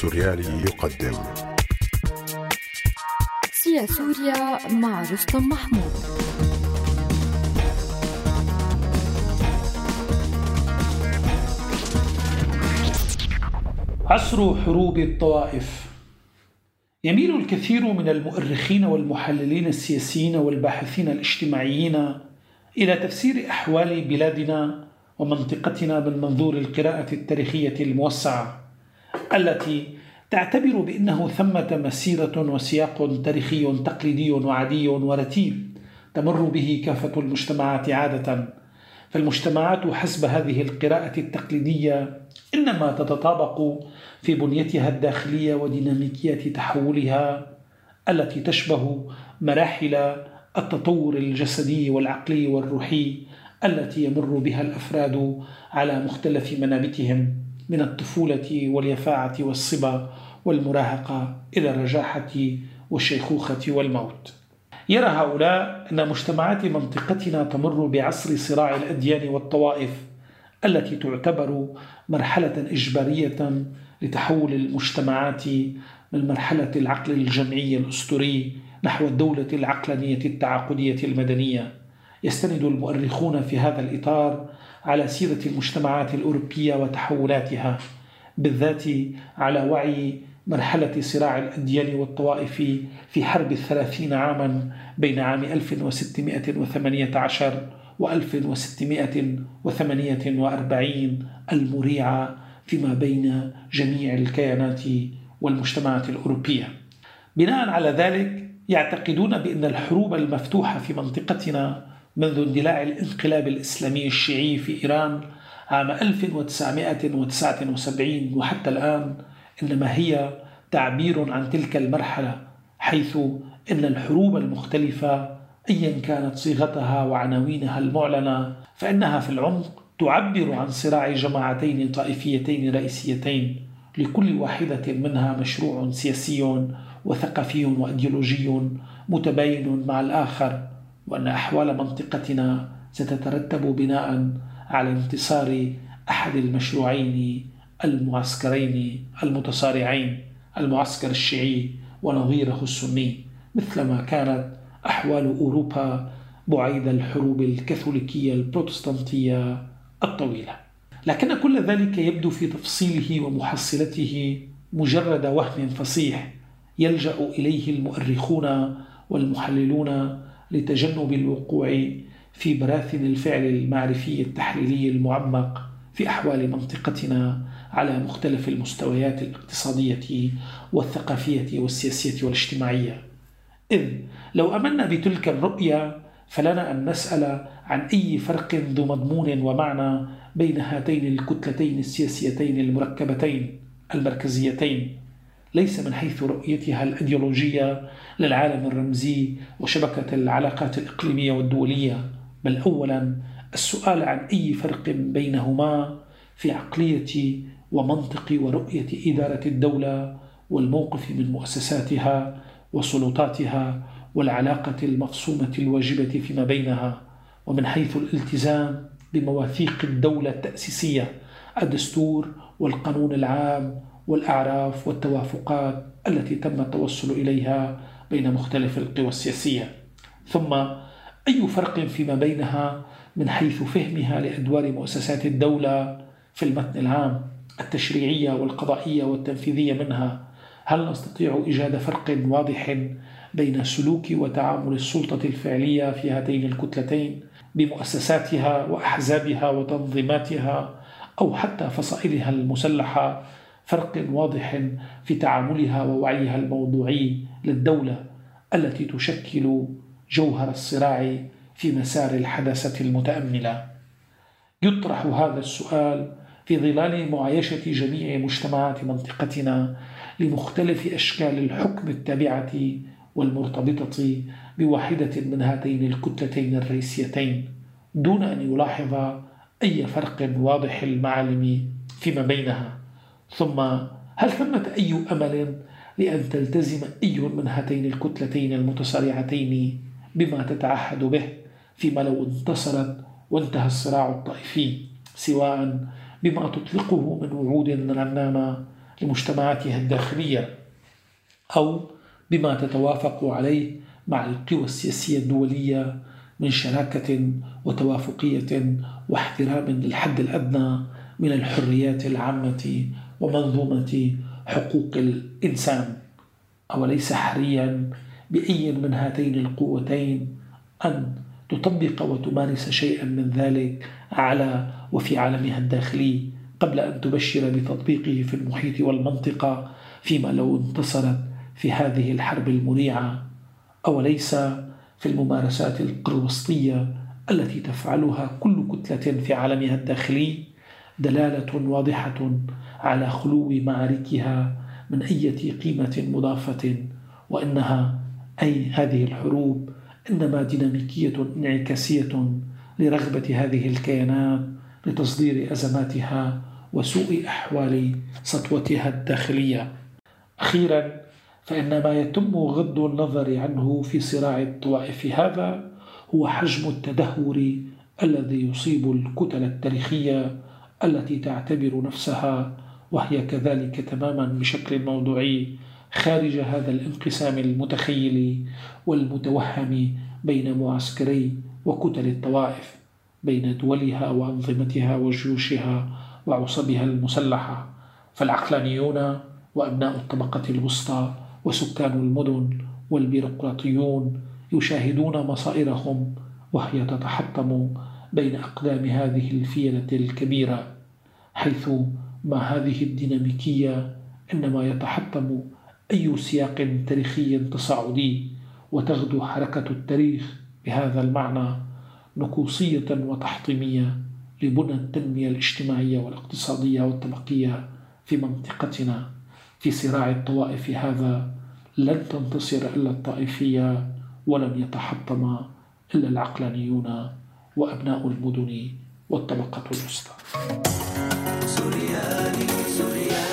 السوريالي يقدم. سيا سوريا مع رستم محمود. عصر حروب الطوائف. يميل الكثير من المؤرخين والمحللين السياسيين والباحثين الاجتماعيين إلى تفسير أحوال بلادنا ومنطقتنا من منظور القراءة التاريخية الموسعة. التي تعتبر بأنه ثمة مسيرة وسياق تاريخي تقليدي وعادي ورتيب تمر به كافة المجتمعات عادة. فالمجتمعات حسب هذه القراءة التقليدية إنما تتطابق في بنيتها الداخلية وديناميكيه تحولها التي تشبه مراحل التطور الجسدي والعقلي والروحي التي يمر بها الأفراد على مختلف منابتهم. من الطفولة واليفاعة والصبا والمراهقة إلى الرجاحة والشيخوخة والموت. يرى هؤلاء أن مجتمعات منطقتنا تمر بعصر صراع الأديان والطوائف التي تعتبر مرحلة إجبارية لتحول المجتمعات من مرحلة العقل الجمعي الأسطوري نحو الدولة العقلانية التعاقدية المدنية. يستند المؤرخون في هذا الإطار على سيرة المجتمعات الأوروبية وتحولاتها بالذات على وعي مرحلة صراع الأديان والطوائف في حرب الثلاثين عاما بين عام 1618 و 1648 المريعة فيما بين جميع الكيانات والمجتمعات الأوروبية. بناء على ذلك يعتقدون بأن الحروب المفتوحة في منطقتنا منذ اندلاع الانقلاب الإسلامي الشيعي في إيران عام 1979 وحتى الآن إنما هي تعبير عن تلك المرحلة حيث إن الحروب المختلفة أيا كانت صيغتها وعناوينها المعلنة فإنها في العمق تعبر عن صراع جماعتين طائفيتين رئيسيتين لكل واحدة منها مشروع سياسي وثقافي وأيديولوجي متباين مع الآخر. وأن أحوال منطقتنا ستترتب بناء على انتصار أحد المشروعين المعسكرين المتصارعين المعسكر الشيعي ونظيره السني. مثلما كانت أحوال أوروبا بعيد الحروب الكاثوليكية البروتستانتية الطويلة. لكن كل ذلك يبدو في تفصيله ومحصلته مجرد وهم فصيح يلجأ إليه المؤرخون والمحللون لتجنب الوقوع في براثن الفعل المعرفي التحليلي المعمق في أحوال منطقتنا على مختلف المستويات الاقتصادية والثقافية والسياسية والاجتماعية. إذ لو أمنا بتلك الرؤية فلنا أن نسأل عن أي فرق ذو مضمون ومعنى بين هاتين الكتلتين السياسيتين المركبتين المركزيتين. ليس من حيث رؤيتها الأيديولوجية للعالم الرمزي وشبكة العلاقات الإقليمية والدولية بل أولا السؤال عن أي فرق بينهما في عقلية ومنطق ورؤية إدارة الدولة والموقف من مؤسساتها وسلطاتها والعلاقة المفصومة الواجبة فيما بينها ومن حيث الالتزام بمواثيق الدولة التأسيسية الدستور والقانون العام والأعراف والتوافقات التي تم التوصل إليها بين مختلف القوى السياسية. ثم أي فرق فيما بينها من حيث فهمها لأدوار مؤسسات الدولة في المتن العام التشريعية والقضائية والتنفيذية منها؟ هل نستطيع إيجاد فرق واضح بين سلوك وتعامل السلطة الفعلية في هاتين الكتلتين بمؤسساتها وأحزابها وتنظيماتها أو حتى فصائلها المسلحة فرق واضح في تعاملها ووعيها الموضوعي للدولة التي تشكل جوهر الصراع في مسار الحداثة المتأملة. يطرح هذا السؤال في ظلال معايشة جميع مجتمعات منطقتنا لمختلف أشكال الحكم التابعة والمرتبطة بواحدة من هاتين الكتلتين الرئيسيتين دون أن يلاحظ أي فرق واضح المعالم فيما بينها. ثم هل ثمة أي أمل لأن تلتزم أي من هاتين الكتلتين المتصارعتين بما تتعهد به فيما لو انتصرت وانتهى الصراع الطائفي سواء بما تطلقه من وعود رنامة لمجتمعاتها الداخلية أو بما تتوافق عليه مع القوى السياسية الدولية من شراكة وتوافقية واحترام للحد الأدنى من الحريات العامة ومنظومة حقوق الإنسان أوليس حريا بأي من هاتين القوتين أن تطبق وتمارس شيئا من ذلك على وفي عالمها الداخلي قبل أن تبشر بتطبيقه في المحيط والمنطقة فيما لو انتصرت في هذه الحرب المريعة أوليس في الممارسات القروسطية التي تفعلها كل كتلة في عالمها الداخلي. دلالة واضحة على خلو معاركها من أي قيمة مضافة وإنها أي هذه الحروب إنما ديناميكية انعكاسية لرغبة هذه الكيانات لتصدير أزماتها وسوء أحوال سطوتها الداخلية. أخيرا فإن ما يتم غض النظر عنه في صراع الطوائف هذا هو حجم التدهور الذي يصيب الكتل التاريخية التي تعتبر نفسها وهي كذلك تماما بشكل موضوعي خارج هذا الانقسام المتخيل والمتوهم بين معسكري وكتل الطوائف بين دولها وأنظمتها وجيوشها وعصبها المسلحة. فالعقلانيون وأبناء الطبقة الوسطى وسكان المدن والبيروقراطيون يشاهدون مصائرهم وهي تتحطم بين أقدام هذه الفيلة الكبيرة حيث مع هذه الديناميكية إنما يتحطم أي سياق تاريخي تصاعدي وتغدو حركة التاريخ بهذا المعنى نكوصية وتحطيمية لبنى التنمية الاجتماعية والاقتصادية والطبقية في منطقتنا. في صراع الطوائف هذا لن تنتصر إلا الطائفية ولن يتحطم إلا العقلانيون. وأبناء المدن والطبقة الوسطى. سورياني سورياني